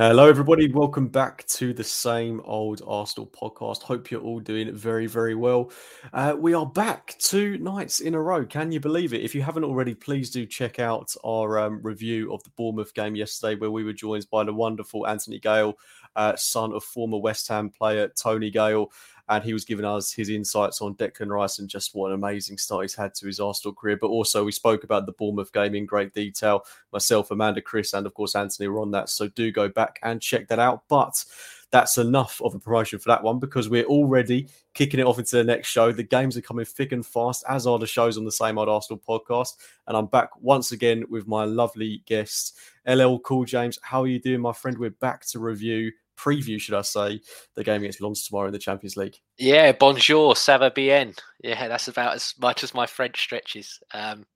Hello, everybody. Welcome back to the same old Arsenal podcast. Hope you're all doing very, very well. Uh, we are back two nights in a row. Can you believe it? If you haven't already, please do check out our um, review of the Bournemouth game yesterday, where we were joined by the wonderful Anthony Gale, uh, son of former West Ham player Tony Gale and he was giving us his insights on Declan Rice and just what an amazing start he's had to his Arsenal career. But also, we spoke about the Bournemouth game in great detail. Myself, Amanda, Chris, and of course Anthony were on that. So do go back and check that out. But that's enough of a promotion for that one because we're already kicking it off into the next show. The games are coming thick and fast, as are the shows on the same old Arsenal podcast. And I'm back once again with my lovely guest, LL Cool James. How are you doing, my friend? We're back to review preview, should I say, the game against Lens tomorrow in the Champions League. Yeah, bonjour, ça va bien. Yeah, that's about as much as my French stretches. Um,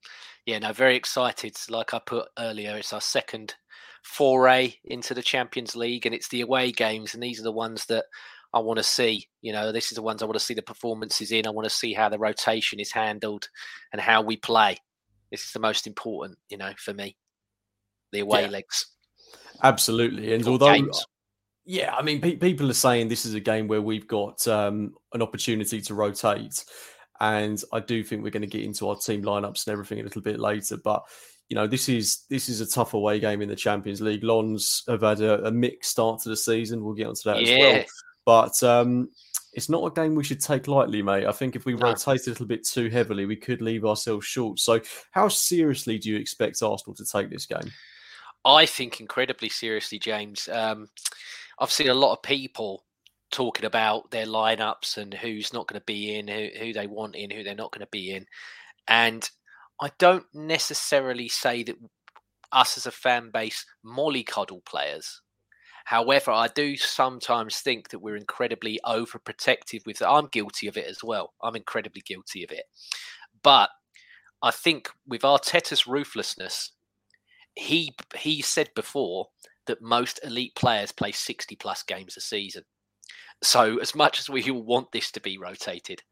yeah, no, very excited. Like I put earlier, it's our second foray into the Champions League, and it's the away games, and these are the ones that I want to see. You know, this is the ones I want to see the performances in. I want to see how the rotation is handled and how we play. This is the most important, you know, for me. The away yeah. legs. Absolutely, and although games. Yeah, I mean, pe- people are saying this is a game where we've got um, an opportunity to rotate, and I do think we're going to get into our team lineups and everything a little bit later. But you know, this is this is a tough away game in the Champions League. Lens have had a, a mixed start to the season. We'll get onto that yeah. as well. But um, it's not a game we should take lightly, mate. I think if we no. rotate a little bit too heavily, we could leave ourselves short. So, how seriously do you expect Arsenal to take this game? I think incredibly seriously, James. Um, I've seen a lot of people talking about their lineups and who's not going to be in, who, who they want in, who they're not going to be in. And I don't necessarily say that us as a fan base mollycoddle players. However, I do sometimes think that we're incredibly overprotective with that. I'm guilty of it as well. I'm incredibly guilty of it. But I think with Arteta's ruthlessness, he he said before that most elite players play 60 plus games a season. So, as much as we all want this to be rotated,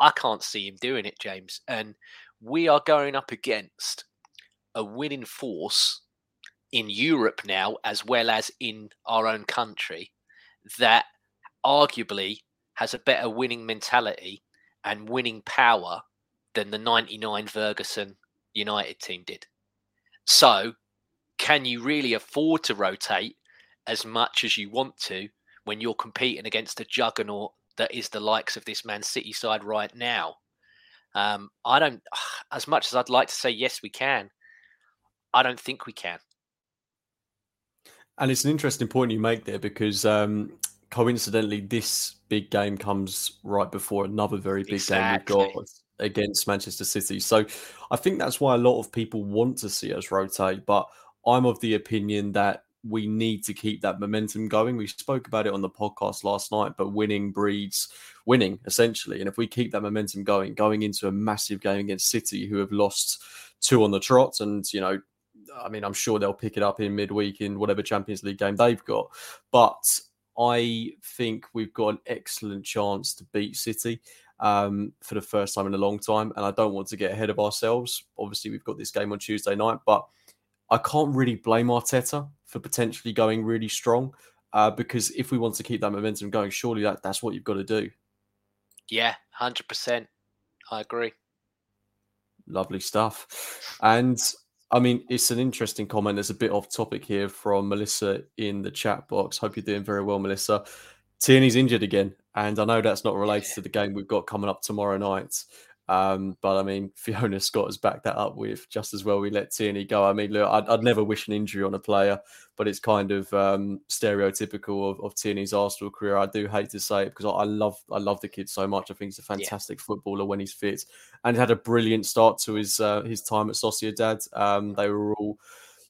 I can't see him doing it, James. And we are going up against a winning force in Europe now, as well as in our own country, that arguably has a better winning mentality and winning power than the 99 Ferguson United team did. So can you really afford to rotate as much as you want to when you're competing against a juggernaut that is the likes of this Man City side right now? Um, I don't, as much as I'd like to say yes, we can. I don't think we can. And it's an interesting point you make there because um, coincidentally, this big game comes right before another very big exactly. game we've got against Manchester City. So I think that's why a lot of people want to see us rotate. But I'm of the opinion that we need to keep that momentum going. We spoke about it on the podcast last night, but winning breeds winning essentially. And if we keep that momentum going, going into a massive game against City, who have lost two on the trot, and you know, I mean, I'm sure they'll pick it up in midweek in whatever Champions League game they've got. But I think we've got an excellent chance to beat City um, for the first time in a long time. And I don't want to get ahead of ourselves. Obviously, we've got this game on Tuesday night, but I can't really blame Arteta for potentially going really strong. Uh, because if we want to keep that momentum going, surely that, that's what you've got to do. Yeah, hundred percent. I agree. Lovely stuff. And I mean, it's an interesting comment. There's a bit off topic here from Melissa in the chat box. Hope you're doing very well, Melissa. Tierney's injured again, and I know that's not related yeah. to the game we've got coming up tomorrow night. Um, but I mean, Fiona Scott has backed that up with just as well. We let Tierney go. I mean, look, I'd, I'd never wish an injury on a player, but it's kind of um, stereotypical of, of, Tierney's Arsenal career. I do hate to say it because I, I love I love the kid so much. I think he's a fantastic yeah. footballer when he's fit, and had a brilliant start to his uh, his time at Sociedad. Um, they were all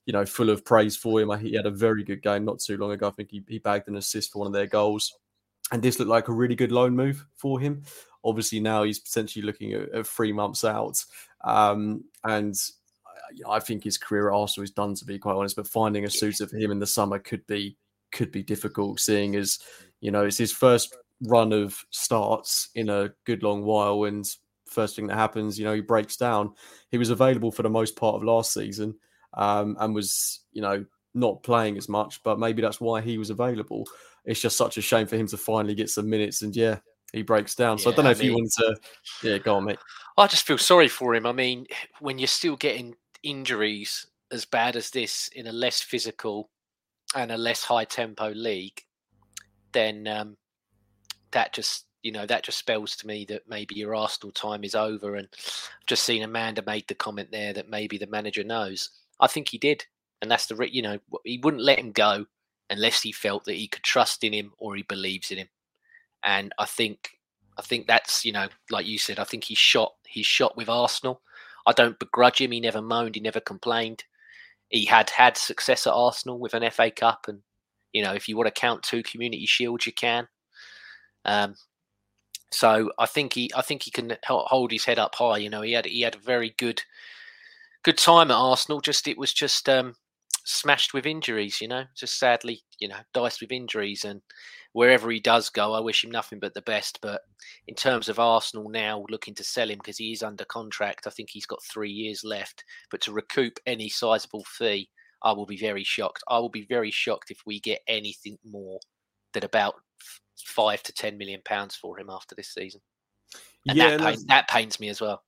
you know, full of praise for him. He had a very good game not too long ago. I think he, he bagged an assist for one of their goals. And this looked like a really good loan move for him. Obviously, now he's potentially looking at, at three months out. Um, and I think his career at Arsenal is done, to be quite honest. But finding a suit of him in the summer could be could be difficult, seeing as you know it's his first run of starts in a good long while. And first thing that happens, you know, he breaks down. He was available for the most part of last season, um, and was you know not playing as much. But maybe that's why he was available. It's just such a shame for him to finally get some minutes. And yeah, he breaks down. So yeah, I don't know I if mean, you want to. Yeah, go on, mate. I just feel sorry for him. I mean, when you're still getting injuries as bad as this in a less physical and a less high tempo league, then um, that just you know that just spells to me that maybe your Arsenal time is over. And I've just seen Amanda made the comment there that maybe the manager knows. I think he did, and that's the you know he wouldn't let him go unless he felt that he could trust in him or he believes in him and I think I think that's you know like you said I think he shot he's shot with Arsenal. I don't begrudge him. He never moaned. He never complained. He had had success at Arsenal with an FA Cup, and you know if you want to count two Community Shields, you can. Um, so I think he I think he can hold his head up high. You know he had he had a very good good time at Arsenal. Just it was just um, smashed with injuries. You know, just sadly you know diced with injuries and wherever he does go, I wish him nothing but the best. But in terms of Arsenal now looking to sell him because he is under contract, I think he's got three years left. But to recoup any sizable fee, I will be very shocked. I will be very shocked if we get anything more than about five to ten million pounds for him after this season. And yeah, that, pains, that pains me as well.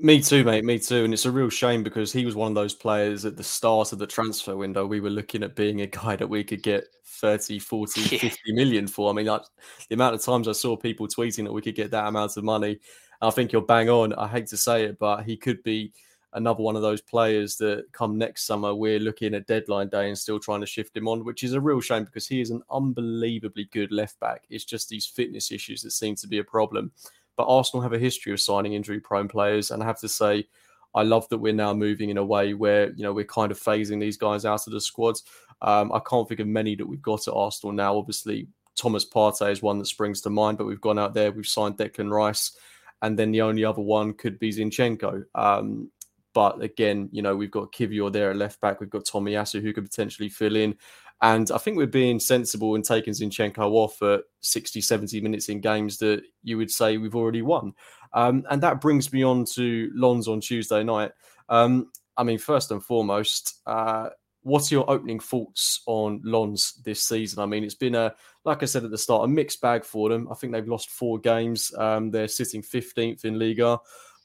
Me too, mate. Me too. And it's a real shame because he was one of those players at the start of the transfer window. We were looking at being a guy that we could get 30, 40, yeah. 50 million for. I mean, like, the amount of times I saw people tweeting that we could get that amount of money, I think you're bang on. I hate to say it, but he could be another one of those players that come next summer, we're looking at deadline day and still trying to shift him on, which is a real shame because he is an unbelievably good left back. It's just these fitness issues that seem to be a problem. But Arsenal have a history of signing injury prone players. And I have to say, I love that we're now moving in a way where, you know, we're kind of phasing these guys out of the squads. Um, I can't think of many that we've got at Arsenal now. Obviously, Thomas Partey is one that springs to mind, but we've gone out there, we've signed Declan Rice, and then the only other one could be Zinchenko. Um, but again, you know, we've got Kiwior there at left back, we've got Tomiyasu who could potentially fill in. And I think we're being sensible in taking Zinchenko off at 60, 70 minutes in games that you would say we've already won. Um, and that brings me on to Lens on Tuesday night. Um, I mean, first and foremost, uh, are your opening thoughts on Lens this season? I mean, it's been a, like I said at the start, a mixed bag for them. I think they've lost four games. Um, they're sitting 15th in Liga,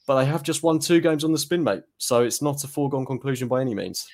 but they have just won two games on the spin, mate. So it's not a foregone conclusion by any means.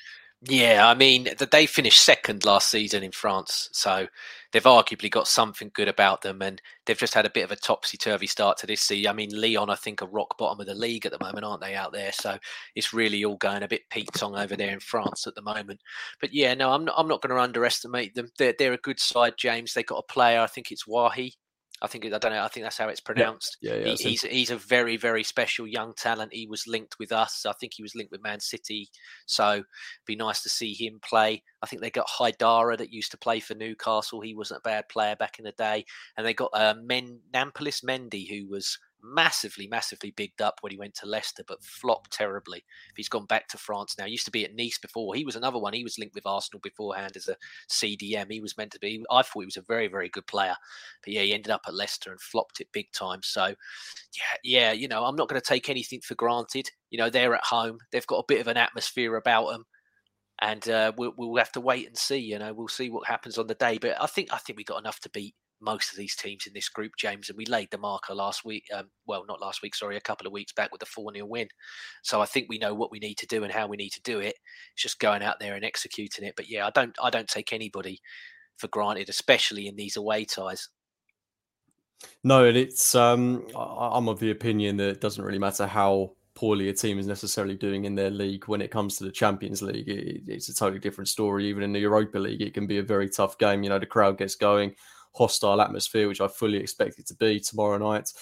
Yeah, I mean, that they finished second last season in France, so they've arguably got something good about them, and they've just had a bit of a topsy turvy start to this season. I mean, Lyon, I think, are rock bottom of the league at the moment, aren't they, out there? So it's really all going a bit Pete Tong over there in France at the moment. But yeah, no, I'm not, I'm not going to underestimate them. They're, they're a good side, James. They've got a player, I think it's Wahi, I think I don't know. I think that's how it's pronounced. Yeah, yeah. yeah he, he's he's a very very special young talent. He was linked with us. I think he was linked with Man City. So be nice to see him play. I think they got Haidara that used to play for Newcastle. He wasn't a bad player back in the day. And they got uh, Men Nampalys Mendy, who was massively, massively bigged up when he went to Leicester, but flopped terribly. He's gone back to France now. He used to be at Nice before. He was another one. He was linked with Arsenal beforehand as a CDM. He was meant to be. I thought he was a very, very good player, but yeah, he ended up at Leicester and flopped it big time. So, yeah, yeah, you know, I'm not going to take anything for granted. You know, they're at home. They've got a bit of an atmosphere about them. and uh, we'll, we'll have to wait and see. You know, we'll see what happens on the day. But I think I think we got enough to beat most of these teams in this group, James, and we laid the marker last week. Um, well, not last week, sorry, a couple of weeks back with the 4 0 win. So I think we know what we need to do and how we need to do it. It's just going out there and executing it. But yeah, I don't I don't take anybody for granted, especially in these away ties. No, and it's um I'm of the opinion that it doesn't really matter how poorly a team is necessarily doing in their league when it comes to the Champions League. It, it's a totally different story. Even in the Europa League, it can be a very tough game. You know, the crowd gets going hostile atmosphere, which I fully expect it to be tomorrow night.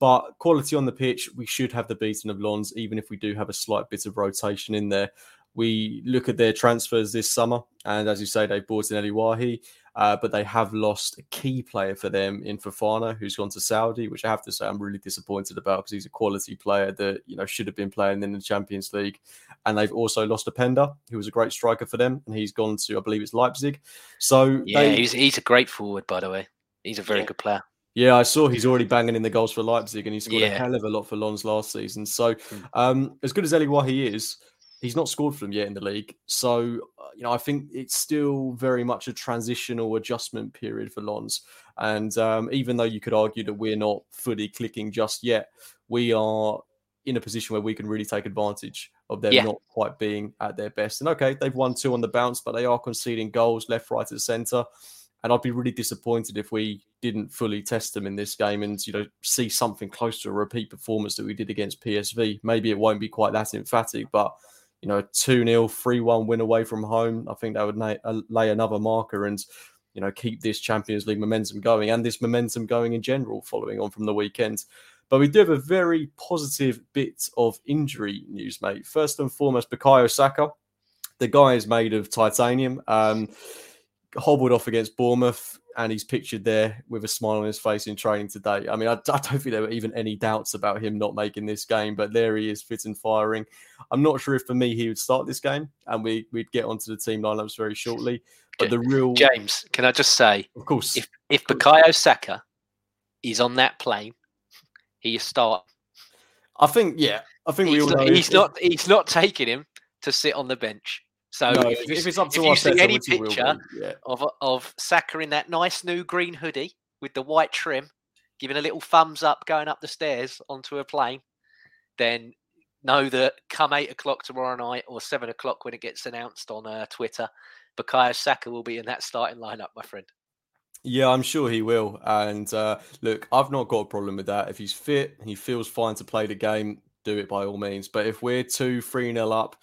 But quality on the pitch, we should have the beating of Lens, even if we do have a slight bit of rotation in there. We look at their transfers this summer, and as you say, they've brought in Elye Wahi, uh, but they have lost a key player for them in Fofana, who's gone to Saudi, which I have to say I'm really disappointed about because he's a quality player that you know should have been playing in the Champions League. And they've also lost Openda, who was a great striker for them, and he's gone to I believe it's Leipzig. So yeah, they... he's he's a great forward, by the way. He's a very yeah. good player. Yeah, I saw he's already banging in the goals for Leipzig, and he scored yeah. a hell of a lot for Lens last season. So, hmm. um, as good as Elye Wahi is, he's not scored for them yet in the league. So, uh, you know, I think it's still very much a transitional adjustment period for Lens. And um, even though you could argue that we're not fully clicking just yet, we are in a position where we can really take advantage of them yeah. not quite being at their best. And okay, they've won two on the bounce, but they are conceding goals left, right, and centre. And I'd be really disappointed if we didn't fully test them in this game and you know see something close to a repeat performance that we did against PSV. Maybe it won't be quite that emphatic, but you know, 2 0, 3 1 win away from home. I think that would lay, uh, lay another marker and, you know, keep this Champions League momentum going and this momentum going in general following on from the weekend. But we do have a very positive bit of injury news, mate. First and foremost, Bukayo Saka. The guy is made of titanium. Um, hobbled off against Bournemouth and he's pictured there with a smile on his face in training today. I mean, I, I, don't think there were even any doubts about him not making this game, but there he is, fit and firing. I'm not sure if for me he would start this game, and we we'd get onto the team lineups very shortly. But the real James, can I just say, of course, if if Bukayo Saka is on that plane, he start. I think, yeah, I think he's we all not, he's not he's not taking him to sit on the bench. So no, if, if, it's up to if us, you see any picture yeah. of of Saka in that nice new green hoodie with the white trim, giving a little thumbs up going up the stairs onto a plane, then know that come eight o'clock tomorrow night or seven o'clock when it gets announced on uh, Twitter, Bukayo Saka will be in that starting lineup, my friend. Yeah, I'm sure he will. And uh, look, I've not got a problem with that. If he's fit, he feels fine to play the game, do it by all means. But if we're two, three nil up,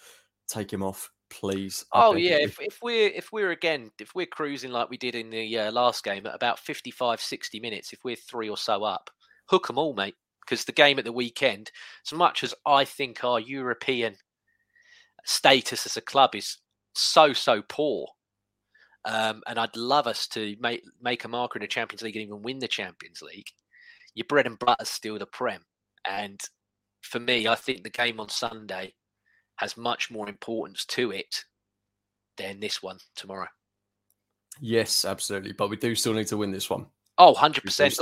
take him off please. oh yeah, if, if we're if we're again if we're cruising like we did in the uh, last game at about 55 60 minutes, if we're 3 or so up, hook them all, mate, because the game at the weekend, as much as I think our European status as a club is so so poor, um, and I'd love us to make make a marker in the Champions League and even win the Champions League. Your bread and butter is still the Prem, and for me, I think the game on Sunday has much more importance to it than this one tomorrow. Yes, absolutely. But we do still need to win this one. Oh, 100%.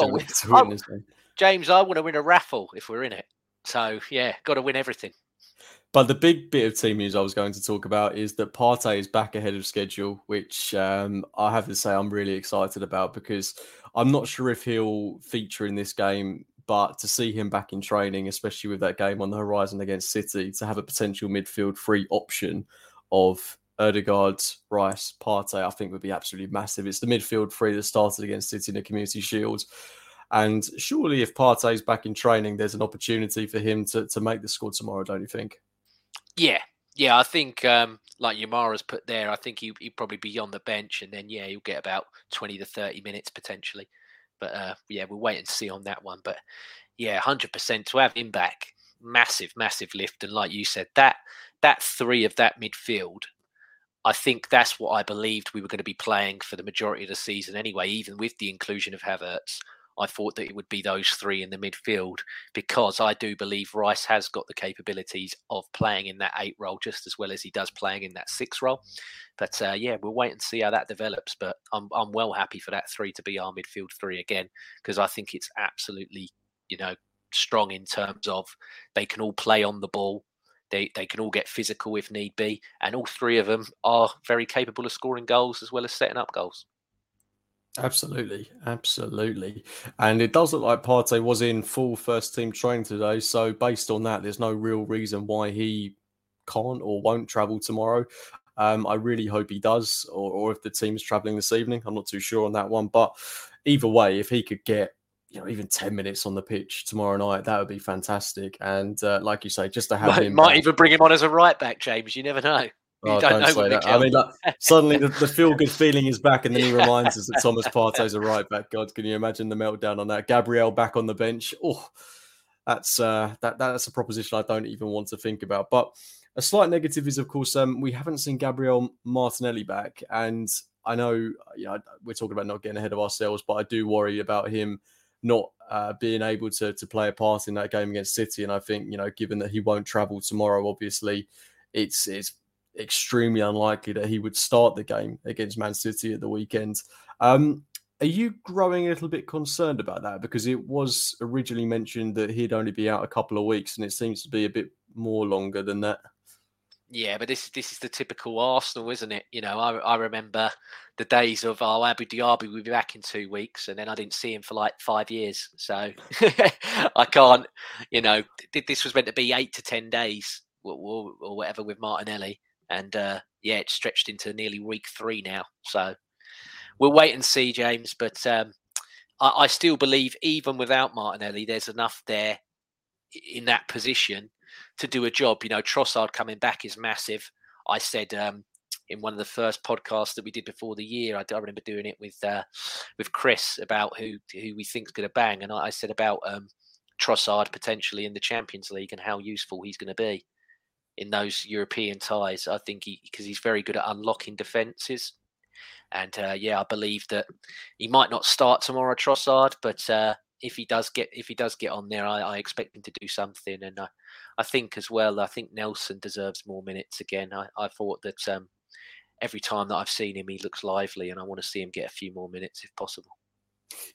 Oh, James, I want to win a raffle if we're in it. So, yeah, got to win everything. But the big bit of team news I was going to talk about is that Partey is back ahead of schedule, which um, I have to say I'm really excited about because I'm not sure if he'll feature in this game but to see him back in training, especially with that game on the horizon against City, to have a potential midfield free option of Odegaard, Rice, Partey, I think would be absolutely massive. It's the midfield three that started against City in the Community Shield. And surely, if Partey's back in training, there's an opportunity for him to, to make the squad tomorrow, don't you think? Yeah, yeah, I think um, like Yamara's put there, I think he, he'd probably be on the bench, and then yeah, he'll get about twenty to thirty minutes potentially. But uh, yeah, we'll wait and see on that one. But yeah, hundred percent to have him back, massive, massive lift. And like you said, that that three of that midfield, I think that's what I believed we were going to be playing for the majority of the season anyway. Even with the inclusion of Havertz, I thought that it would be those three in the midfield because I do believe Rice has got the capabilities of playing in that eight role just as well as he does playing in that six role. But uh, yeah, we'll wait and see how that develops. But I'm I'm well happy for that three to be our midfield three again because I think it's absolutely you know strong in terms of they can all play on the ball. They they can all get physical if need be, and all three of them are very capable of scoring goals as well as setting up goals. Absolutely, absolutely. And it does look like Partey was in full first team training today. So based on that, there's no real reason why he can't or won't travel tomorrow. Um, I really hope he does, or, or if the team's traveling this evening. I'm not too sure on that one. But either way, if he could get you know even 10 minutes on the pitch tomorrow night that would be fantastic and uh, like you say just to have might, him might back. even bring him on as a right back james you never know Oh, don't, don't say that. I mean, like, suddenly the, the feel good feeling is back, and then he reminds us that Thomas Partey's a right back. God, can you imagine the meltdown on that? Gabriel back on the bench. Oh, that's uh, that that's a proposition I don't even want to think about. But a slight negative is, of course, um, we haven't seen Gabriel Martinelli back, and I know, you know, we're talking about not getting ahead of ourselves, but I do worry about him not uh, being able to to play a part in that game against City. And I think, you know, given that he won't travel tomorrow, obviously, it's it's extremely unlikely that he would start the game against Man City at the weekend. Um, are you growing a little bit concerned about that? Because it was originally mentioned that he'd only be out a couple of weeks, and it seems to be a bit more longer than that. Yeah, but this this is the typical Arsenal, isn't it? You know, I, I remember the days of oh Abu Diaby will be back in two weeks, and then I didn't see him for like five years. So I can't, you know, this was meant to be eight to ten days or, or whatever with Martinelli, and uh, yeah, it's stretched into nearly week three now. So we'll wait and see, James. But um, I, I, still believe, even without Martinelli, there's enough there in that position to do a job. You know, Trossard coming back is massive. I said um, in one of the first podcasts that we did before the year, I, I remember doing it with uh, with Chris about who who we think's going to bang, and I, I said about um, Trossard potentially in the Champions League and how useful he's going to be in those European ties. I think he because he's very good at unlocking defences. And uh, yeah, I believe that he might not start tomorrow, Trossard, but uh, if he does get if he does get on there, I, I expect him to do something. And I, I think as well, I think Nelson deserves more minutes again. I, I thought that um, every time that I've seen him, he looks lively, and I want to see him get a few more minutes if possible.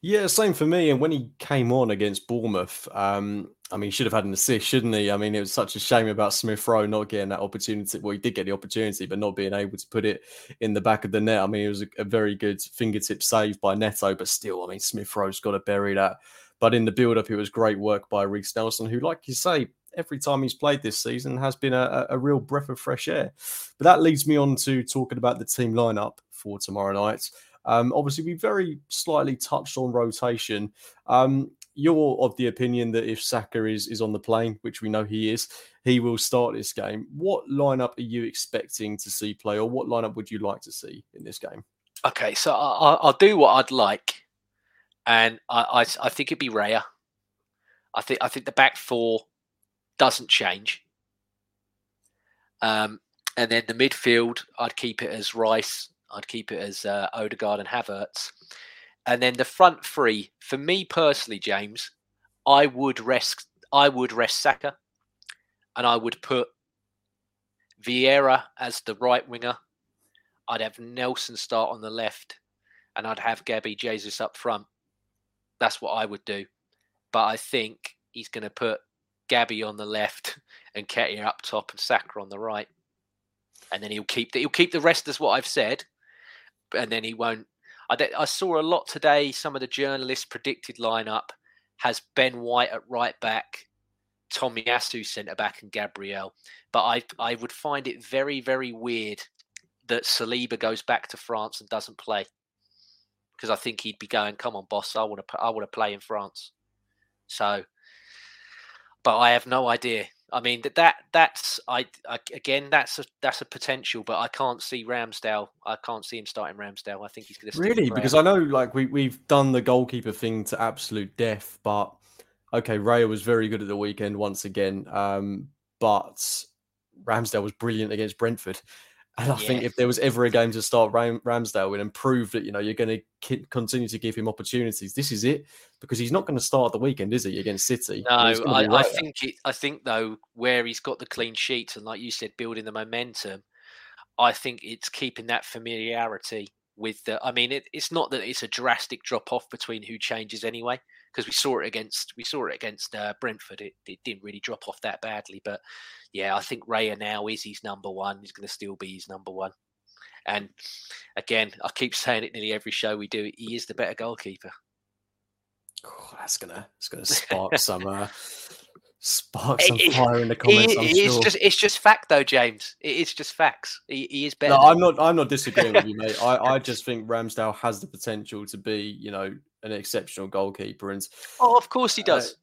Yeah, same for me. And when he came on against Bournemouth, um, I mean, he should have had an assist, shouldn't he? I mean, it was such a shame about Smith Rowe not getting that opportunity. Well, he did get the opportunity, but not being able to put it in the back of the net. I mean, it was a, a very good fingertip save by Neto, but still, I mean, Smith Rowe's got to bury that. But in the build up, it was great work by Reiss Nelson, who, like you say, every time he's played this season has been a, a real breath of fresh air. But that leads me on to talking about the team lineup for tomorrow night. Um, obviously, we very slightly touched on rotation. Um, you're of the opinion that if Saka is is on the plane, which we know he is, he will start this game. What lineup are you expecting to see play, or what lineup would you like to see in this game? Okay, so I, will do what I'd like, and I, I, I think it'd be Raya. I think I think the back four doesn't change. Um, and then the midfield, I'd keep it as Rice, I'd keep it as uh, Odegaard and Havertz. And then the front three, for me personally, James, I would rest. I would rest Saka, and I would put Vieira as the right winger. I'd have Nelson start on the left, and I'd have Gabby Jesus up front. That's what I would do. But I think he's going to put Gabby on the left and Nketiah up top and Saka on the right. And then he'll keep the, he'll keep the rest as what I've said, and then he won't. I, I saw a lot today. Some of the journalists predicted lineup has Ben White at right back, Tomiyasu centre back, and Gabriel. But I I would find it very very weird that Saliba goes back to France and doesn't play because I think he'd be going, "Come on, boss, I want to I want to play in France." So, but I have no idea. I mean that that that's I, I, again that's a that's a potential, but I can't see Ramsdale. I can't see him starting Ramsdale. I think he's going to really because I know like we we've done the goalkeeper thing to absolute death, but okay, Raya was very good at the weekend once again, um, but Ramsdale was brilliant against Brentford. And I yeah. think if there was ever a game to start Ram- Ramsdale with and prove that you know you're going to k- continue to give him opportunities, this is it because he's not going to start the weekend, is he, against City? No, I, I, think it, I think though where he's got the clean sheets and like you said, building the momentum, I think it's keeping that familiarity with the. I mean, it, it's not that it's a drastic drop off between who changes anyway. Because we saw it against we saw it against uh, Brentford. It, it didn't really drop off that badly, but yeah, I think Raya now is his number one. He's going to still be his number one. And again, I keep saying it nearly every show we do. He is the better goalkeeper. Oh, that's gonna it's gonna spark some uh, spark some fire in the comments. I'm it's sure. just it's just fact though, James. It's just facts. He, he is better. No, I'm not. I'm not disagreeing with you, mate. I, I just think Ramsdale has the potential to be, you know, an exceptional goalkeeper, and Oh, of course he Uh, does.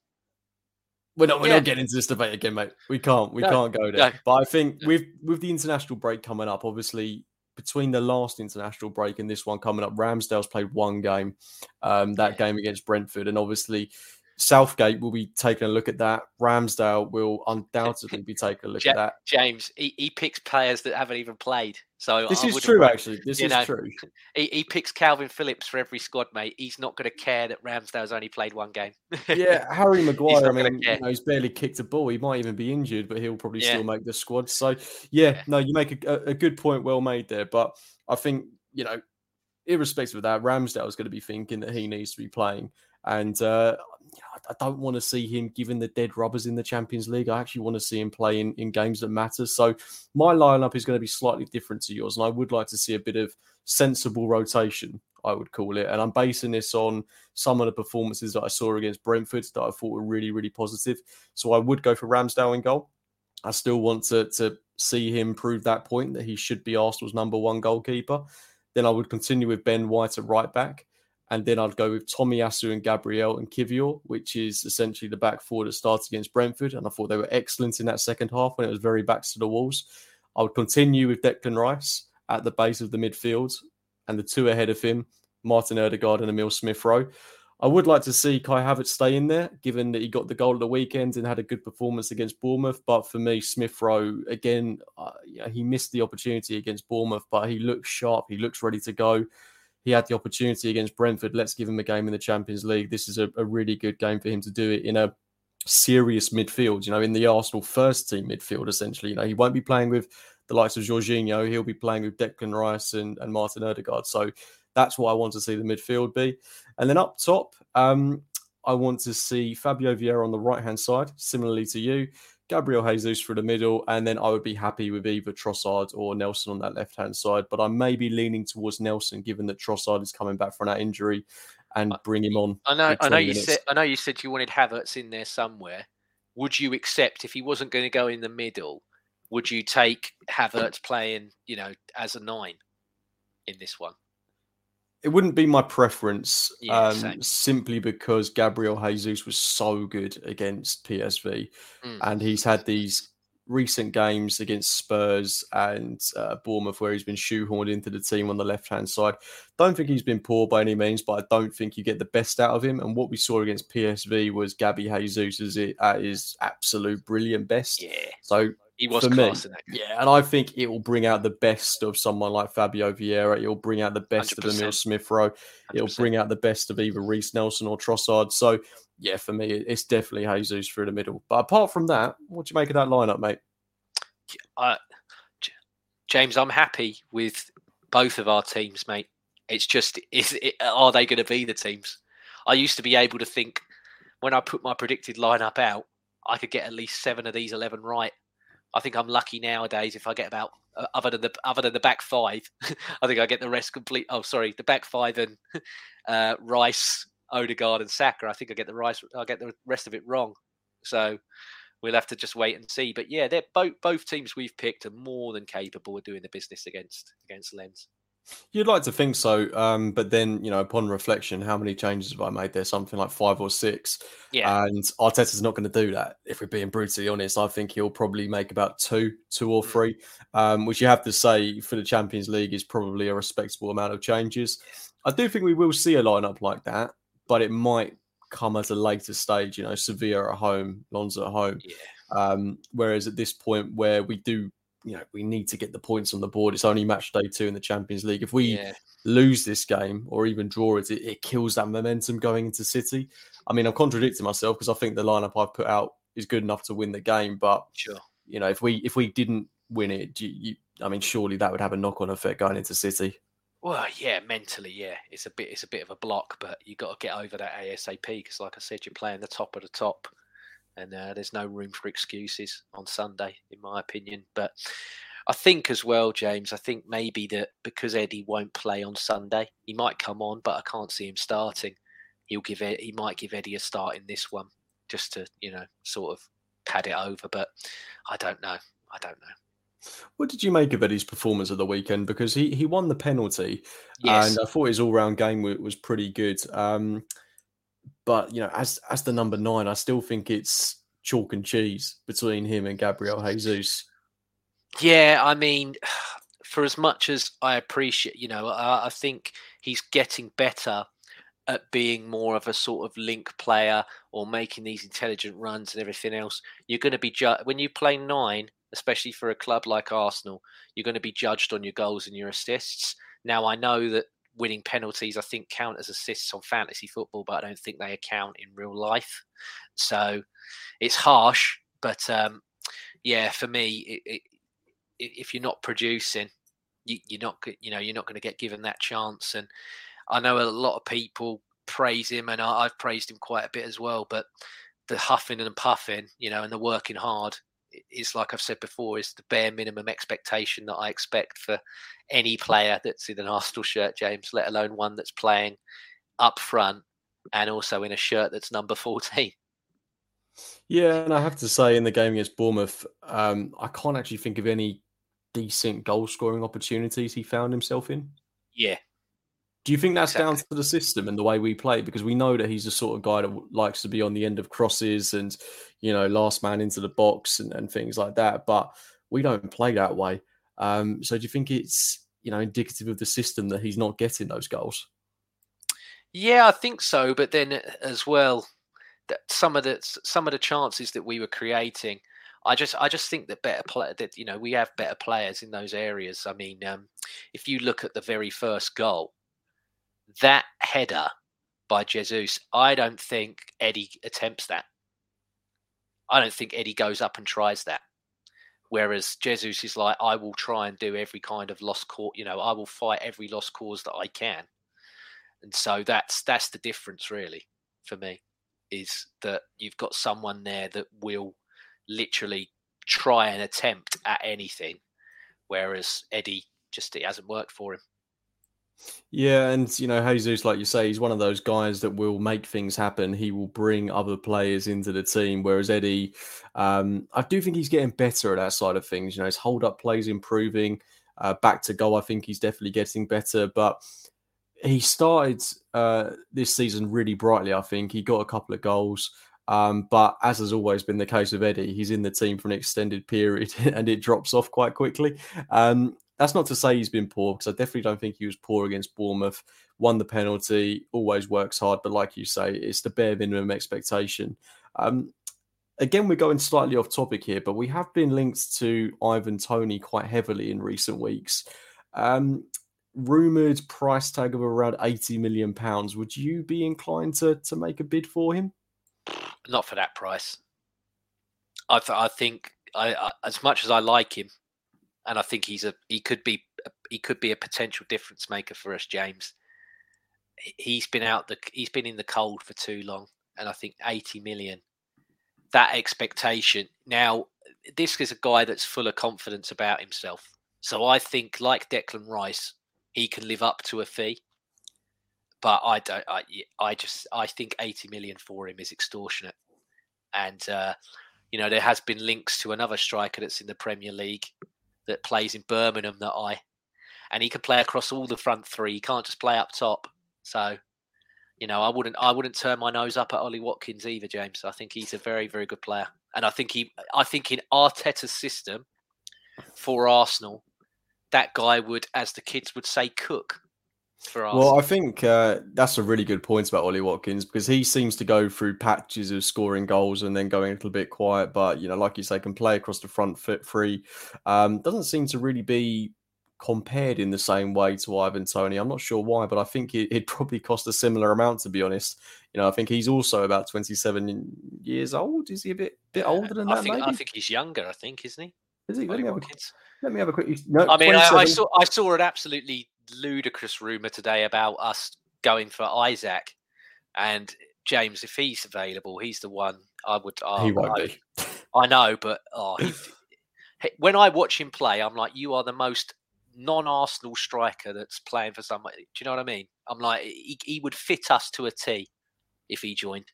we're not. We're Yeah. not getting into this debate again, mate. We can't. We No, can't go there. no, But I think with with the international break coming up, obviously between the last international break and this one coming up, Ramsdale's played one game, um, that game against Brentford, and obviously. Southgate will be taking a look at that. Ramsdale will undoubtedly be taking a look at that. James, he, he picks players that haven't even played. So This I is true, actually. This is know, true. He, he picks Calvin Phillips for every squad, mate. He's not going to care that Ramsdale's only played one game. Yeah, Harry Maguire. I mean, you know, he's barely kicked a ball. He might even be injured, but he'll probably Yeah. still make the squad. So, yeah, Yeah. no, you make a, a a good point. Well made there. But I think you know, irrespective of that, Ramsdale is going to be thinking that he needs to be playing, and uh, I don't want to see him given the dead rubbers in the Champions League. I actually want to see him play in, in games that matter. So, my lineup is going to be slightly different to yours, and I would like to see a bit of sensible rotation. I would call it, and I'm basing this on some of the performances that I saw against Brentford that I thought were really, really positive. So I would go for Ramsdale in goal. I still want to to see him prove that point that he should be Arsenal's number one goalkeeper. Then I would continue with Ben White at right back. And then I'd go with Tommy Tomiyasu and Gabriel and Kiwior, which is essentially the back four that starts against Brentford. And I thought they were excellent in that second half when it was very backs to the walls. I would continue with Declan Rice at the base of the midfield and the two ahead of him, Martin Odegaard and Emil Smith Rowe. I would like to see Kai Havertz stay in there, given that he got the goal at the weekend and had a good performance against Bournemouth. But for me, Smith Rowe, again, uh, yeah, he missed the opportunity against Bournemouth, but he looks sharp. He looks ready to go. He had the opportunity against Brentford. Let's give him a game in the Champions League. This is a, a really good game for him to do it in a serious midfield, you know, in the Arsenal first team midfield, essentially. You know, he won't be playing with the likes of Jorginho. He'll be playing with Declan Rice and, and Martin Odegaard. So that's what I want to see the midfield be. And then up top, um, I want to see Fabio Vieira on the right hand side, similarly to you, Gabriel Jesus for the middle, and then I would be happy with either Trossard or Nelson on that left hand side. But I may be leaning towards Nelson, given that Trossard is coming back from that injury, and bring him on. I know. I know you minutes. said. I know you said you wanted Havertz in there somewhere. Would you accept if he wasn't going to go in the middle? Would you take Havertz playing, you know, as a nine in this one? It wouldn't be my preference, Yeah, um, simply because Gabriel Jesus was so good against PSV, Mm. and he's had these recent games against Spurs and uh, Bournemouth where he's been shoehorned into the team on the left hand side. Don't think he's been poor by any means, but I don't think you get the best out of him. And what we saw against PSV was Gabby Jesus is at his absolute brilliant best. Yeah, So he was for me, in that. yeah, and I think it will bring out the best of someone like Fabio Vieira. It will bring out the best of Emil 100%. Smith Rowe. It'll 100%. bring out the best of either Reiss Nelson or Trossard. So, yeah, for me, it's definitely Jesus through the middle. But apart from that, what do you make of that lineup, mate? uh, James, I'm happy with both of our teams, mate. It's just, is it, are they going to be the teams? I used to be able to think when I put my predicted lineup out, I could get at least seven of these eleven right. I think I'm lucky nowadays if I get about uh, other than the other than the back five. I think I get the rest complete. Oh, sorry, the back five and uh, Rice, Odegaard, and Saka. I think I get the Rice. I get the rest of it wrong. So we'll have to just wait and see. But yeah, they're both both teams we've picked are more than capable of doing the business against against Lens. You'd like to think so, um, but then you know, upon reflection, how many changes have I made? there? something like five or six, Yeah, and Arteta's not going to do that. If we're being brutally honest, I think he'll probably make about two, two or Mm. three, um, which you have to say for the Champions League is probably a respectable amount of changes. I do think we will see a lineup like that, but it might come at a later stage. You know, Sevilla at home, Lens at home. yeah, Um, whereas at this point, where we do, you know, we need to get the points on the board. It's only match day two in the Champions League. If we yeah. lose this game or even draw it, it, it kills that momentum going into City. I mean, I'm contradicting myself because I think the lineup I've put out is good enough to win the game. But Sure. you know, if we if we didn't win it, do you, I mean, surely that would have a knock on effect going into City. Well, yeah, mentally, yeah, it's a bit, it's a bit of a block, but you got to get over that ASAP because, like I said, you're playing the top of the top, and uh, there's no room for excuses on Sunday, in my opinion. But I think as well, James, I think maybe that because Eddie won't play on Sunday, he might come on, but I can't see him starting. He'll give it, he might give Eddie a start in this one just to, you know, sort of pad it over. But I don't know. I don't know. What did you make of Eddie's performance of the weekend? Because he, he won the penalty, Yes. and I thought his all round game was, was pretty good. Um, but you know, as as the number nine, I still think it's chalk and cheese between him and Gabriel Jesus. Yeah, I mean, for as much as I appreciate, you know, I, I think he's getting better at being more of a sort of link player or making these intelligent runs and everything else. You're going to be ju- when you play nine, especially for a club like Arsenal, you're going to be judged on your goals and your assists. Now, I know that winning penalties, I think, count as assists on fantasy football, but I don't think they account in real life. So it's harsh, but um, yeah, for me, it, it, if you're not producing, you, you're not, you know, you're not going to get given that chance. And I know a lot of people praise him, and I, I've praised him quite a bit as well. But the huffing and puffing, you know, and the working hard is like I've said before, is the bare minimum expectation that I expect for any player that's in an Arsenal shirt, James, let alone one that's playing up front and also in a shirt that's number 14. Yeah, and I have to say, in the game against Bournemouth, um, I can't actually think of any decent goal scoring opportunities he found himself in. Yeah. Do you think that's down to the system and the way we play? Because we know that he's the sort of guy that likes to be on the end of crosses and, you know, last man into the box and, and things like that. But we don't play that way. Um, so do you think it's, you know, indicative of the system that he's not getting those goals? Yeah, I think so. But then uh, as well, that some of the some of the chances that we were creating, I just I just think that better play that you know we have better players in those areas. I mean, um, if you look at the very first goal, that header by Jesus, I don't think Eddie attempts that. I don't think Eddie goes up and tries that. Whereas Jesus is like, I will try and do every kind of lost cause. You know, I will fight every lost cause that I can. And so that's that's the difference, really, for me, is that you've got someone there that will literally try and attempt at anything, whereas Eddie just it hasn't worked for him. Yeah, and you know, Jesus, like you say, he's one of those guys that will make things happen. He will bring other players into the team. Whereas Eddie, um, I do think he's getting better at that side of things. You know, his hold up plays improving. Uh, back to goal, I think he's definitely getting better. But he started uh, this season really brightly. I think he got a couple of goals. Um, but as has always been the case with Eddie, he's in the team for an extended period and it drops off quite quickly. Um, that's not to say he's been poor because I definitely don't think he was poor against Bournemouth. Won the penalty, always works hard, but like you say, it's the bare minimum expectation. Um, again, we're going slightly off topic here, but we have been linked to Ivan Toney quite heavily in recent weeks. Um, rumored price tag of around 80 million pounds. Would you be inclined to to make a bid for him? Not for that price. I th- I think I, I as much as I like him, and I think he's a he could be he could be a potential difference maker for us, James. he- He's been out the he's been in the cold for too long, and I think eighty million. That expectation now. This is a guy that's full of confidence about himself. So I think, like Declan Rice, he can live up to a fee. But I don't. I, I just I think eighty million for him is extortionate. And uh, you know there has been links to another striker that's in the Premier League that plays in Birmingham that I, and he can play across all the front three. He can't just play up top. So, you know, I wouldn't I wouldn't turn my nose up at Ollie Watkins either, James. I think he's a very very good player, and I think he I think in Arteta's system for Arsenal, that guy would, as the kids would say, cook. Well, I think uh, that's a really good point about Ollie Watkins because he seems to go through patches of scoring goals and then going a little bit quiet. But you know, like you say, can play across the front foot free. Um, doesn't seem to really be compared in the same way to Ivan Toney. I'm not sure why, but I think it, it'd probably cost a similar amount to be honest. You know, I think he's also about 27 years old. Is he a bit bit older than I that? think maybe? I think he's younger. I think, isn't he? Is he? Let me, have a, let me have a quick. No, I mean, I, I saw I saw an absolutely ludicrous rumor today about us going for Isak and James, if he's available, he's the one I would. Oh, he won't I, be. I know, but oh, he, when I watch him play, I'm like, you are the most non-Arsenal striker that's playing for somebody. Do you know what I mean? I'm like, he, he would fit us to a T if he joined.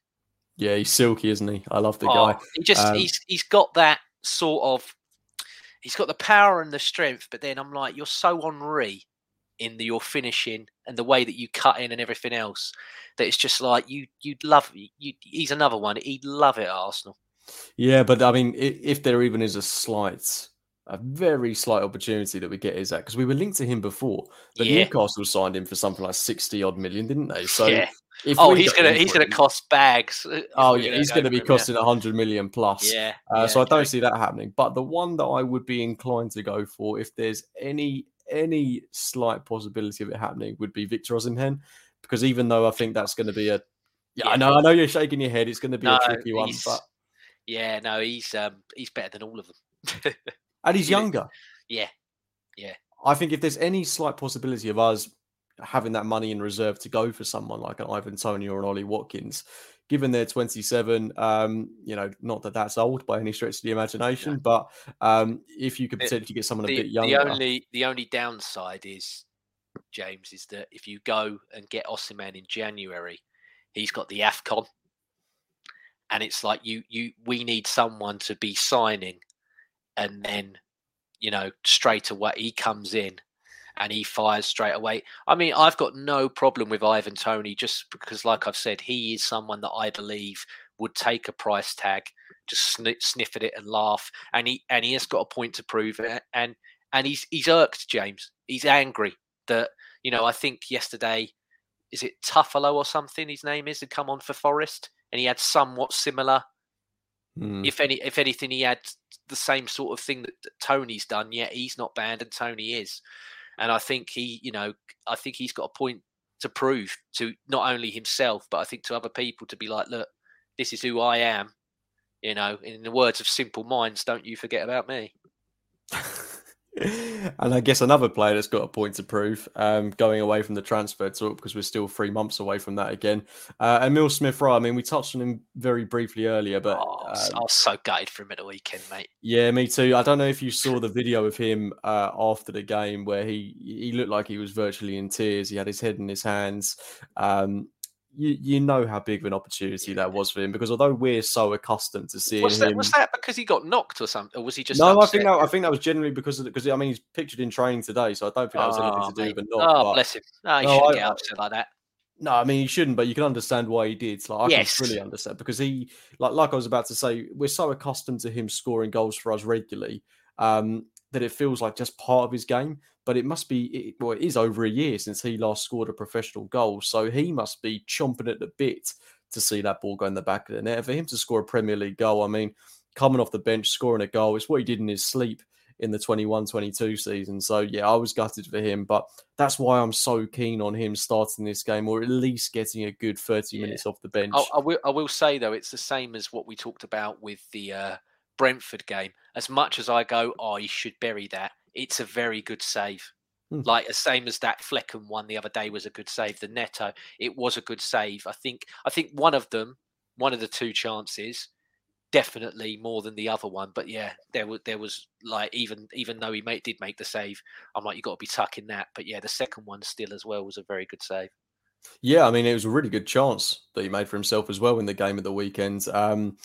Yeah, he's silky, isn't he? I love the Oh, guy. He just Um, he's he's got that sort of he's got the power and the strength, but then I'm like, you're so Henri in the, your finishing and the way that you cut in and everything else that it's just like you you'd love you. He's another one. He'd love it at Arsenal. Yeah, but I mean, i- if there even is a slight, a very slight opportunity that we get is that because we were linked to him before, but Yeah. Newcastle signed him for something like sixty odd million, didn't they? So yeah. if Oh, he's gonna he's gonna him- cost bags. uh, Oh yeah, he's go going to be him, costing a hundred million plus. Yeah, Uh, yeah, so I don't okay. see that happening. But the one that I would be inclined to go for, if there's any any slight possibility of it happening, would be Victor Osimhen, because even though I think that's going to be a yeah, I know, I know you're shaking your head. It's going to be No, a tricky one, but Yeah, no, he's um he's better than all of them. and he's younger. yeah, yeah. I think if there's any slight possibility of us having that money in reserve to go for someone like an Ivan Toney or an Ollie Watkins, given they're 27, um, you know, not that that's old by any stretch of the imagination, but um, if you could potentially get someone a the, bit the younger, only the only downside is James is that if you go and get Osimhen in January, he's got the Afcon, and it's like you you we need someone to be signing, and then you know straight away he comes in and he fires straight away. I mean, I've got no problem with Ivan Toney just because, like I've said, he is someone that I believe would take a price tag, just sniff, sniff at it and laugh, and he and he has got a point to prove it, and and he's he's irked James. He's angry that you know. I think yesterday, is it Toffolo or something? His name is had come on for Forest, and he had somewhat similar. Hmm. If any, if anything, he had the same sort of thing that, that Toney's done. Yet he's not banned, and Toney is. And I think he, you know, I think he's got a point to prove to not only himself, but I think to other people to be like, look, this is who I am. You know, in the words of Simple Minds, don't you forget about me. and I guess another player that's got a point to prove, um, going away from the transfer talk because we're still three months away from that again. Uh, Emil Smith Rowe. I mean, we touched on him very briefly earlier, but Oh, I was- I um, was so gutted for him at the weekend, mate. yeah, me too. I don't know if you saw the video of him uh, after the game where he he looked like he was virtually in tears. He had his head in his hands. Um, you you know how big of an opportunity that was for him because although we're so accustomed to seeing Was that him, was that because he got knocked or something, or was he just? no, I think that I think that was generally because of because I mean he's pictured in training today, so I don't think that was anything Oh, to do mate. with the knock. Oh, but- bless him. No, he No, shouldn't I- get upset like that. No, I mean he shouldn't, but you can understand why he did. Like I Yes. can fully understand because he, like, like I was about to say, we're so accustomed to him scoring goals for us regularly um, that it feels like just part of his game. But it must be, it, well, it is over a year since he last scored a professional goal, so he must be chomping at the bit to see that ball go in the back of the net. For him to score a Premier League goal, I mean, coming off the bench, scoring a goal, it's what he did in his sleep in the 21-22 season. So yeah, I was gutted for him, but that's why I'm so keen on him starting this game or at least getting a good 30 Yeah. minutes off the bench. I, I will. I will say though, it's the same as what we talked about with the uh, Brentford game. As much as I go, oh, you should bury that. It's a very good save. Hmm. Like the same as that Flekken one the other day was a good save. The Neto, it was a good save. I think. I think one of them, one of the two chances, definitely more than the other one. But yeah, there was there was like even even though he made, did make the save, I'm like you got to be tucking that. But yeah, the second one still as well was a very good save. Yeah, I mean, it was a really good chance that he made for himself as well in the game at the weekend. Um,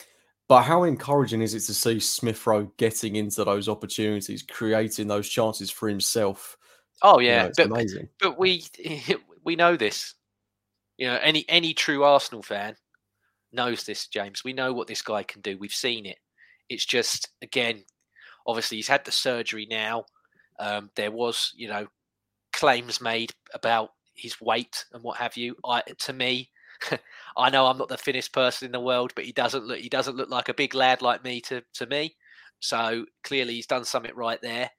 but how encouraging is it to see Smith Rowe getting into those opportunities, creating those chances for himself? Oh You know, yeah, it's but amazing. but we we know this. You know, any any true Arsenal fan knows this, James. We know what this guy can do. We've seen it. It's just again, obviously he's had the surgery now. Um, there was, you know, claims made about his weight and what have you. I to me, I know I'm not the thinnest person in the world, but he doesn't look he doesn't look like a big lad like me to to me. So clearly he's done something right there.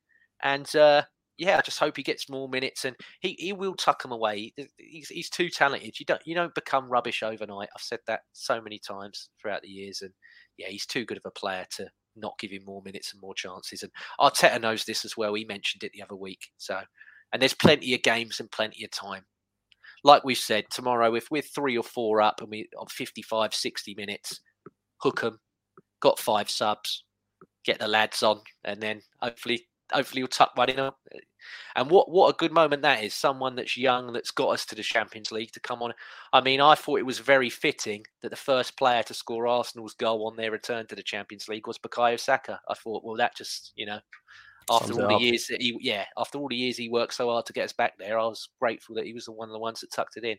And uh, yeah, I just hope he gets more minutes and he, he will tuck them away. He's, he's too talented. You don't you don't become rubbish overnight. I've said that so many times throughout the years, and yeah, he's too good of a player to not give him more minutes and more chances. And Arteta knows this as well. He mentioned it the other week. So And there's plenty of games and plenty of time. Like we said, tomorrow, if we're three or four up and we on 55, 60 minutes, hook them, got five subs, get the lads on, and then hopefully hopefully you'll tuck one in. Eh. And what what a good moment that is! Someone that's young that's got us to the Champions League to come on. I mean, I thought it was very fitting that the first player to score Arsenal's goal on their return to the Champions League was Bukayo Saka. I thought, well, that just you know, after all the years that he yeah, after all the years he worked so hard to get us back there, I was grateful that he was the one of the ones that tucked it in.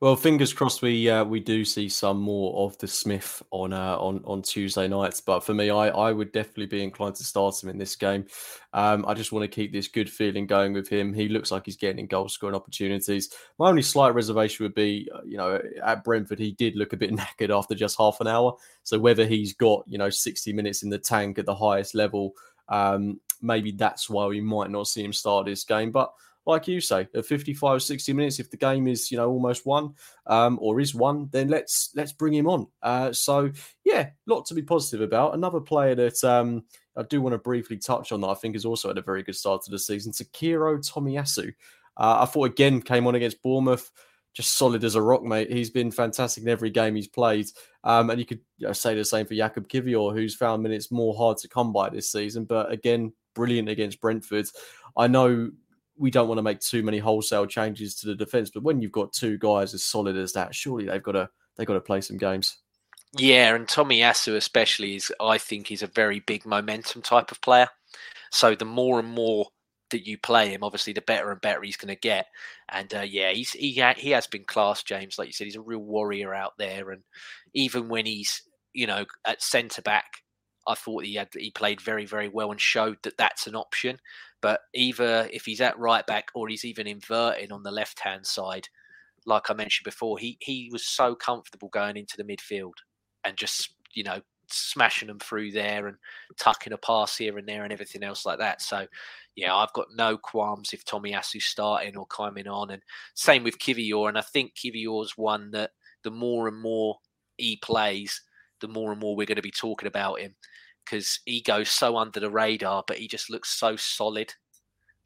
Well, fingers crossed we uh, we do see some more of the Smith on uh, on on Tuesday nights. But for me, I I would definitely be inclined to start him in this game. Um, I just want to keep this good feeling going with him. He looks like he's getting goal scoring opportunities. My only slight reservation would be, uh, you know, at Brentford he did look a bit knackered after just half an hour. So whether he's got you know sixty minutes in the tank at the highest level, um, maybe that's why we might not see him start this game. But like you say, at 55, 60 minutes, if the game is, you know, almost won um, or is won, then let's let's bring him on. Uh, so yeah, lot to be positive about. Another player that um, I do want to briefly touch on that I think has also had a very good start to the season, Takehiro Tomiyasu. Uh, I thought again came on against Bournemouth, just solid as a rock, mate. He's been fantastic in every game he's played. Um, and you could you know, say the same for Jakub Kiwior, who's found minutes more hard to come by this season, but again, brilliant against Brentford. I know we don't want to make too many wholesale changes to the defense. But when you've got two guys as solid as that, surely they've got to they've got to play some games. Yeah, and Tomiyasu especially is I think he's a very big momentum type of player. So the more and more that you play him, obviously the better and better he's going to get. And uh, yeah, he's he ha- he has been class, James. Like you said, he's a real warrior out there. And even when he's you know at centre back, I thought he had he played very very well and showed that that's an option. But either if he's at right back or he's even inverting on the left hand side, like I mentioned before, he he was so comfortable going into the midfield and just you know smashing them through there and tucking a pass here and there and everything else like that. So yeah, I've got no qualms if Tomiyasu's starting or coming on, and same with Kiwior. And I think Kiwior's one that the more and more he plays, the more and more we're going to be talking about him because he goes so under the radar, but he just looks so solid.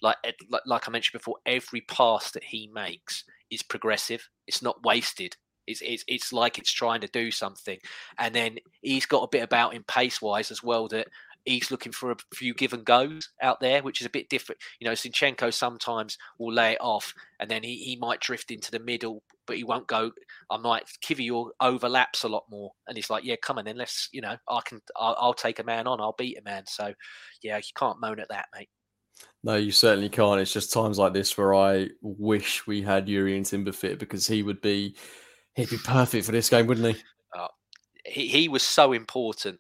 Like, like like I mentioned before, every pass that he makes is progressive. It's not wasted. It's, it's it's like it's trying to do something, and then he's got a bit about him pace wise as well that he's looking for a few give and goes out there, which is a bit different. You know, Zinchenko sometimes will lay it off, and then he, he might drift into the middle, but he won't go. I might Kiwior overlaps a lot more, and he's like, "Yeah, come on, then let's, you know, I can, I'll, I'll take a man on, I'll beat a man." So, yeah, you can't moan at that, mate. No, you certainly can't. It's just times like this where I wish we had Jurrien Timber fit because he would be, he'd be perfect for this game, wouldn't he? Uh, he, he was so important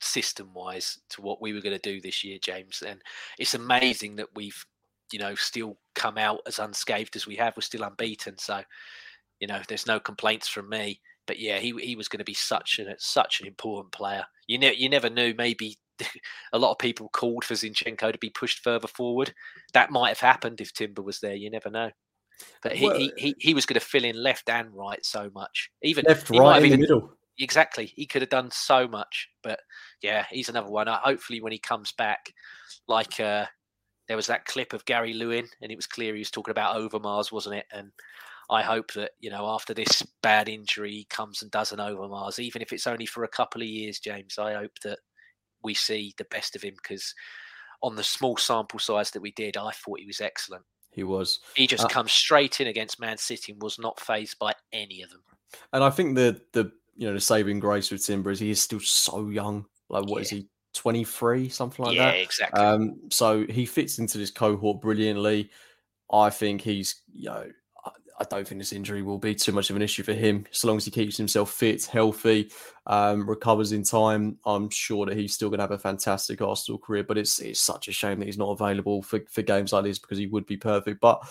system wise to what we were going to do this year, James. And it's amazing that we've, you know, still come out as unscathed as we have. We're still unbeaten. So, you know, there's no complaints from me. But yeah, he he was going to be such an such an important player. You ne- you never knew. Maybe a lot of people called for Zinchenko to be pushed further forward. That might have happened if Timber was there. You never know. But he, well, he, he, he was going to fill in left and right so much. Even left, right, in even, the middle exactly. He could have done so much, but yeah, he's another one. Uh, hopefully, when he comes back, like uh, there was that clip of Gary Lewin, and it was clear he was talking about Overmars, wasn't it? And I hope that you know after this bad injury, he comes and does an Overmars, even if it's only for a couple of years. James, I hope that we see the best of him because on the small sample size that we did, I thought he was excellent. He was. He just uh, comes straight in against Man City and was not phased by any of them. And I think the the you know the saving grace with Timber is he is still so young. Like what yeah. is he? 23 something like yeah, that yeah exactly um so he fits into this cohort brilliantly i think he's you know I don't think this injury will be too much of an issue for him. So long as he keeps himself fit, healthy, um, recovers in time, I'm sure that he's still going to have a fantastic Arsenal career. But it's it's such a shame that he's not available for, for games like this because he would be perfect. But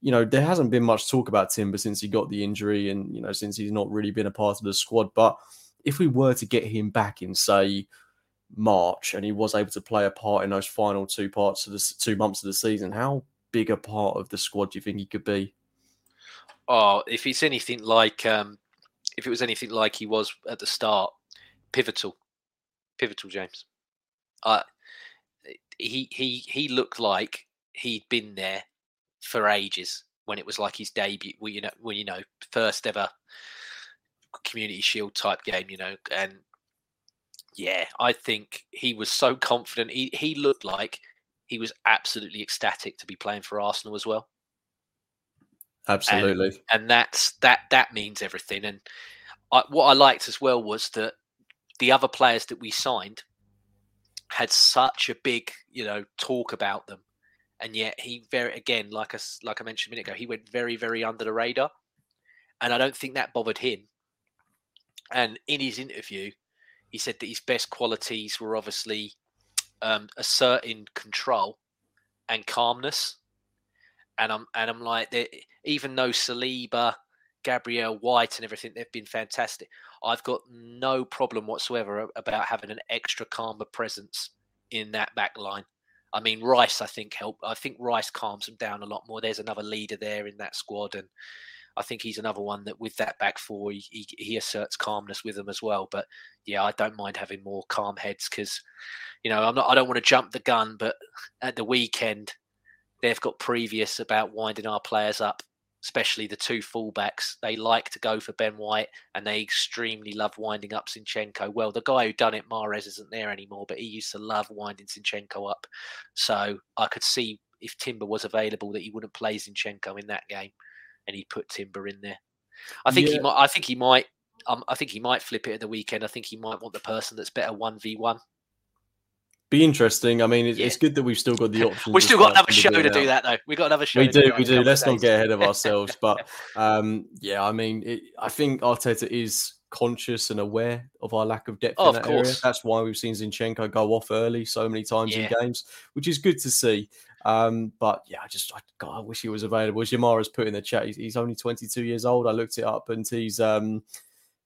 you know, there hasn't been much talk about Timber since he got the injury and, you know, since he's not really been a part of the squad. But if we were to get him back in, say, March and he was able to play a part in those final two parts of the two months of the season, how big a part of the squad do you think he could be? Oh, if it's anything like, um, if it was anything like he was at the start, pivotal, pivotal, James. Uh, he he he looked like he'd been there for ages when it was like his debut, well, you know, well, you know, first ever community shield type game, you know, and yeah, I think he was so confident. He he looked like he was absolutely ecstatic to be playing for Arsenal as well. Absolutely, and, and that's that that means everything. And I, what I liked as well was that the other players that we signed had such a big, you know, talk about them, and yet he very again, like I like I mentioned a minute ago, he went very very under the radar, and I don't think that bothered him. And in his interview, he said that his best qualities were obviously um, asserting control and calmness. And I'm and I'm like, even though Saliba, Gabriel White, and everything, they've been fantastic. I've got no problem whatsoever about having an extra calmer presence in that back line. I mean, Rice, I think help. I think Rice calms them down a lot more. There's another leader there in that squad, and I think he's another one that with that back four, he, he, he asserts calmness with them as well. But yeah, I don't mind having more calm heads because, you know, I'm not. I don't want to jump the gun, but at the weekend, they've got previous about winding our players up, especially the two fullbacks. They like to go for Ben White, and they extremely love winding up Zinchenko. Well, the guy who done it, Mahrez, isn't there anymore, but he used to love winding Zinchenko up. So I could see if Timber was available that he wouldn't play Zinchenko in that game and he put Timber in there. I think yeah. he might. I think he might. Um, I think he might flip it at the weekend. I think he might want the person that's better one v one. Be interesting. I mean, it's, yeah. it's, good that we've still got the option. We've still got another show to do that, though. We've got another show. We do. We do. Let's not get ahead of ourselves. but um, yeah, I mean, it, I think Arteta is conscious and aware of our lack of depth oh, in that area. That's why we've seen Zinchenko go off early so many times yeah. in games, which is good to see. Um, but yeah, I just I, God, I wish he was available. As Yamara's put in the chat, he's, he's, only 22 years old. I looked it up, and he's um,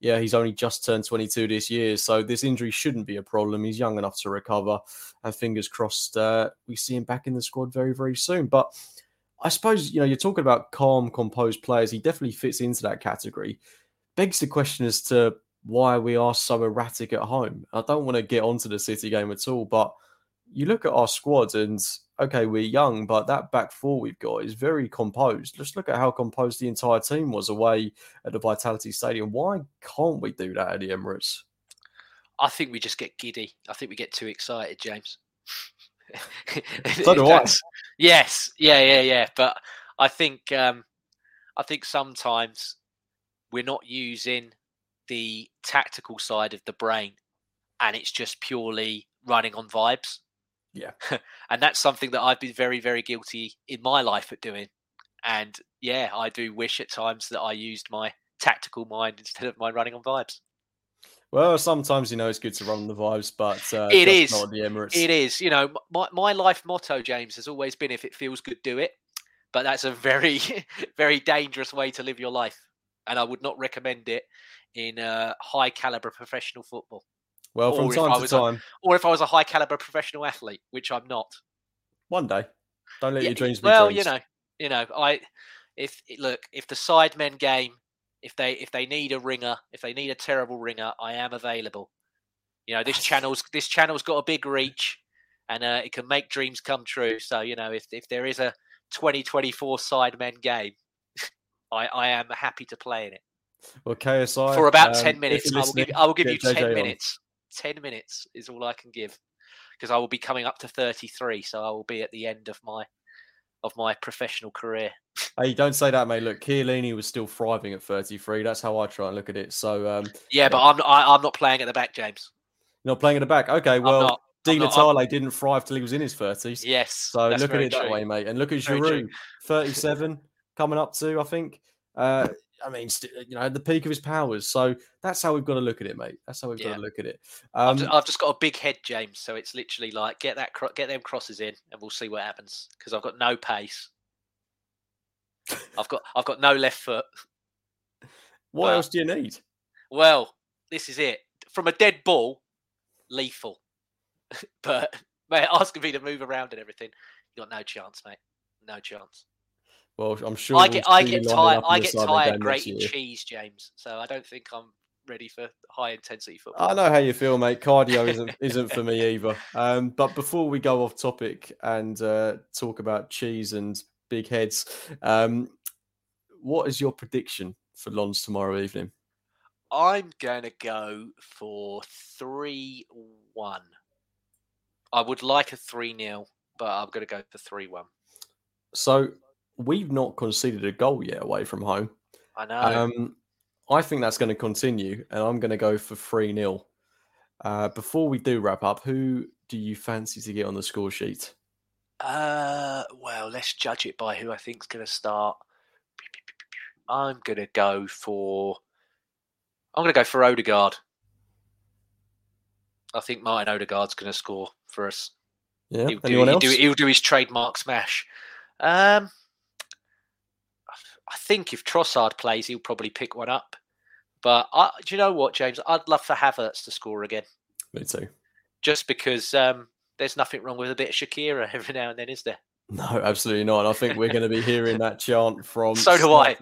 yeah, he's only just turned 22 this year. So this injury shouldn't be a problem. He's young enough to recover, and fingers crossed uh, we see him back in the squad very very soon. But I suppose you know you're talking about calm, composed players. He definitely fits into that category. Begs the question as to why we are so erratic at home. I don't want to get onto the City game at all, but you look at our squad and okay, we're young, but that back four we've got is very composed. Let's look at how composed the entire team was away at the Vitality Stadium. Why can't we do that at the Emirates? I think we just get giddy. I think we get too excited, James. so do I. Yes, yeah, yeah, yeah. But I think um, I think sometimes we're not using the tactical side of the brain, and it's just purely running on vibes. Yeah. and that's something that I've been very, very guilty in my life at doing. And yeah, I do wish at times that I used my tactical mind instead of my running on vibes. Well, sometimes you know it's good to run the vibes, but uh, it is not the Emirates. It is. You know, my my life motto, James, has always been: if it feels good, do it. But that's a very, very dangerous way to live your life, and I would not recommend it in uh, high caliber professional football. Well, from time to time. A, or if I was a high caliber professional athlete, which I'm not. One day. Don't let yeah, your dreams be Well, dreams. you know, you know, I if look, if the sidemen game, if they if they need a ringer, if they need a terrible ringer, I am available. You know, this channel's this channel's got a big reach and uh, it can make dreams come true. So, you know, if if there is a 2024 sidemen game, I, I am happy to play in it. Well, KSI for about um, ten minutes. I will give I will give you ten minutes 10 minutes is all I can give because I will be coming up to 33. So I will be at the end of my of my professional career. hey, don't say that, mate. Look, Chiellini was still thriving at 33. That's how I try and look at it. So um, yeah, but I'm I, am i am not playing at the back, James. You're not playing at the back. Okay, well. Di Natale didn't thrive till he was in his 30s. Yes. So look at it that way, mate. And look at Giroud, 37, coming up to, I think. Uh, I mean, you know, the peak of his powers. So that's how we've got to look at it, mate. That's how we've yeah. got to look at it. Um, I've, just, I've, just, got a big head, James. So it's literally like get that, get them crosses in, and we'll see what happens. Because I've got no pace. I've got, I've got no left foot. What but, else do you need? Well, this is it. From a dead ball, lethal. but mate, asking me to move around and everything, you got no chance, mate. No chance. Well, I'm sure I get I get tired. I get tired grating cheese, James. So I don't think I'm ready for high intensity football. I know how you feel, mate. Cardio isn't isn't for me either. Um, but before we go off topic and uh, talk about cheese and big heads, um, what is your prediction for Lens tomorrow evening? I'm going to go for 3 1. I would like a 3 0, but I'm to go for 3 1. So we've not conceded a goal yet away from home. I know. Um, I think that's going to continue, and I'm going to go for 3 0. Uh, before we do wrap up, who do you fancy to get on the score sheet? Uh, well, let's judge it by who I think's going to start. I'm going to go for. I'm going to go for Odegaard. I think Martin Odegaard's going to score for us. Yeah. He'll do, Anyone he'll else? do, he'll do his trademark smash. Um, I think if Trossard plays, he'll probably pick one up. But I, do you know what, James? I'd love for Havertz to score again, Me too. just because um, there's nothing wrong with a bit of Shakira every now and then, is there? No, absolutely not. And I think we're going to be hearing that chant from So do I.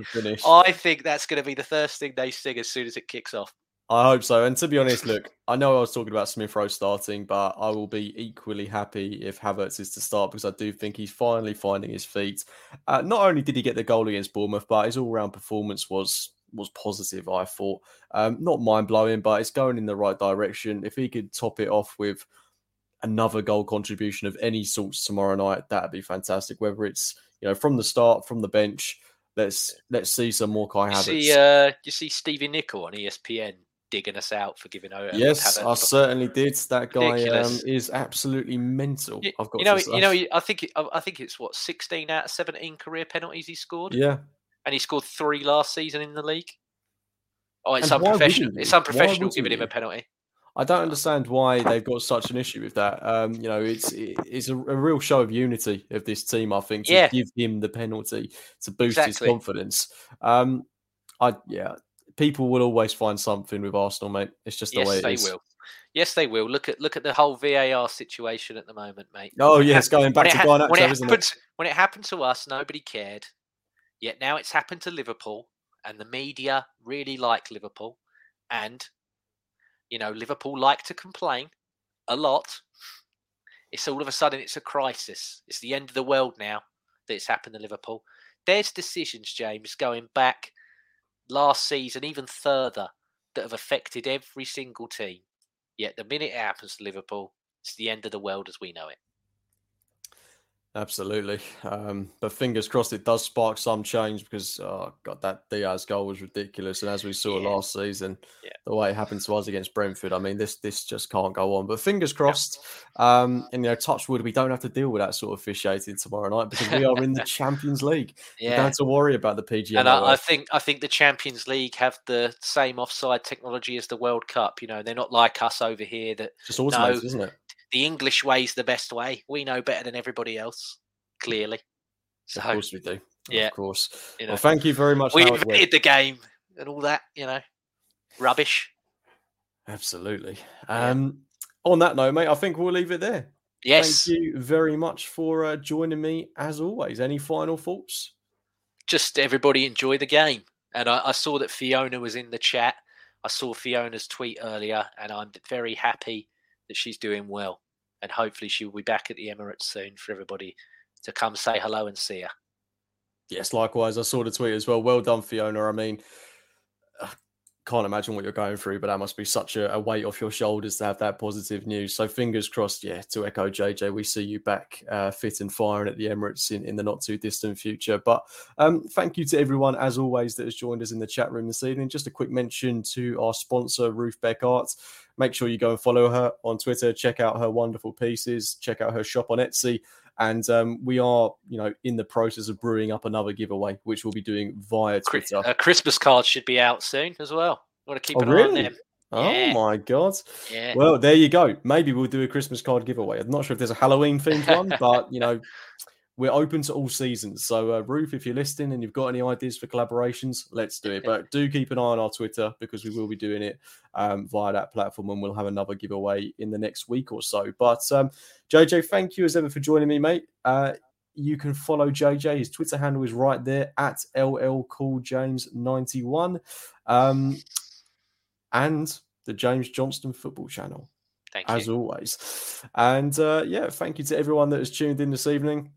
I think that's going to be the first thing they sing as soon as it kicks off. I hope so. And to be honest, look, I know I was talking about Smith Rowe starting, but I will be equally happy if Havertz is to start because I do think he's finally finding his feet. Uh, not only did he get the goal against Bournemouth, but his all-round performance was was positive. I thought, um, not mind blowing, but it's going in the right direction. If he could top it off with another goal contribution of any sorts tomorrow night, that'd be fantastic. Whether it's you know from the start, from the bench, let's let's see some more Kai You Havertz. see, uh, you see Stevie Nicol on ESPN digging us out for giving out. Yes, I certainly did. That guy um, is absolutely mental. You, I've got you know, you know. I think I think it's what sixteen out of seventeen career penalties he scored, Yeah, and he scored three last season in the league. Oh, it's And unprofessional. It's unprofessional giving him a penalty. I don't understand why they've got such an issue with that. Um, you know, it's it's a, a real show of unity of this team. I think to Yeah. give him the penalty to boost Exactly. his confidence. Um, I yeah, people will always find something with Arsenal, mate. It's just the Yes, way it they is. will. Yes, they will. Look at look at the whole VAR situation at the moment, mate. Oh When yes, going back when to ha- when Garnacho, it isn't it? happened, when it happened to us, nobody cared. Yet now it's happened to Liverpool, and the media really like Liverpool, and you know Liverpool like to complain a lot. It's all of a sudden it's a crisis. It's the end of the world now that it's happened to Liverpool. There's decisions, James, going back last season, even further, that have affected every single team. Yet the minute it happens to Liverpool, it's the end of the world as we know it. Absolutely. Um, but fingers crossed it does spark some change because, oh, God, that Diaz goal was ridiculous. And as we saw Yeah. last season, Yeah. the way it happened to us against Brentford, I mean, this this just can't go on. But fingers crossed. Um, and, you know, touch wood, we don't have to deal with that sort of officiating tomorrow night because we are in the Champions League. We don't have to worry about the PGMOL. And I, I think I think the Champions League have the same offside technology as the World Cup. You know, they're not like us over here that just automated, no. isn't it? The English way is the best way. We know better than everybody else, clearly. So Of course we do. yeah, Of course. you Well, thank you very much. we Howard Webb. the game and all that. You know, rubbish. Absolutely. Yeah. Um, on that note, mate, I think we'll leave it there. Yes, Thank you very much for uh, joining me as always. Any final thoughts? just everybody enjoy the game. And I, I saw that Fiona was in the chat. I saw Fiona's tweet earlier, and I'm very happy that she's doing well. And hopefully, she'll be back at the Emirates soon for everybody to come say hello and see her. Yes, likewise. I saw the tweet as well. Well done, Fiona. I mean, I can't imagine what you're going through, but that must be such a, a weight off your shoulders to have that positive news. So fingers crossed, yeah, to echo JJ, we see you back uh, fit and firing at the Emirates in, in the not too distant future. But um, thank you to everyone, as always, that has joined us in the chat room this evening. Just a quick mention to our sponsor, Ruth Beck Arts. Make sure you go and follow her on Twitter. Check out her wonderful pieces. Check out her shop on Etsy. And um, we are, you know, in the process of brewing up another giveaway, which we'll be doing via Twitter. A Christmas card should be out soon as well. Want to keep Oh, an eye on them. Oh yeah. my god! Yeah. Well, there you go. Maybe we'll do a Christmas card giveaway. I'm not sure if there's a Halloween themed one, but you know, we're open to all seasons. So, uh, Ruth, if you're listening and you've got any ideas for collaborations, let's do it. But do keep an eye on our Twitter because we will be doing it um, via that platform, and we'll have another giveaway in the next week or so. But um, JJ, thank you as ever for joining me, mate. Uh, you can follow JJ. His Twitter handle is right there at LL Cool James 91. Um, and the James Johnston Football Channel. Thank as you. always. And uh, yeah, thank you to everyone that has tuned in this evening.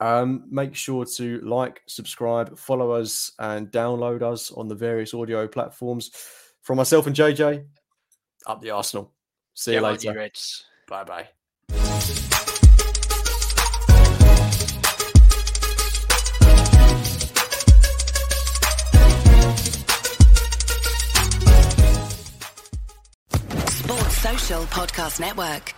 Um, make sure to like, subscribe, follow us, and download us on the various audio platforms. From myself and JJ, up the Arsenal. See you Come later. Bye bye. Sports Social Podcast Network.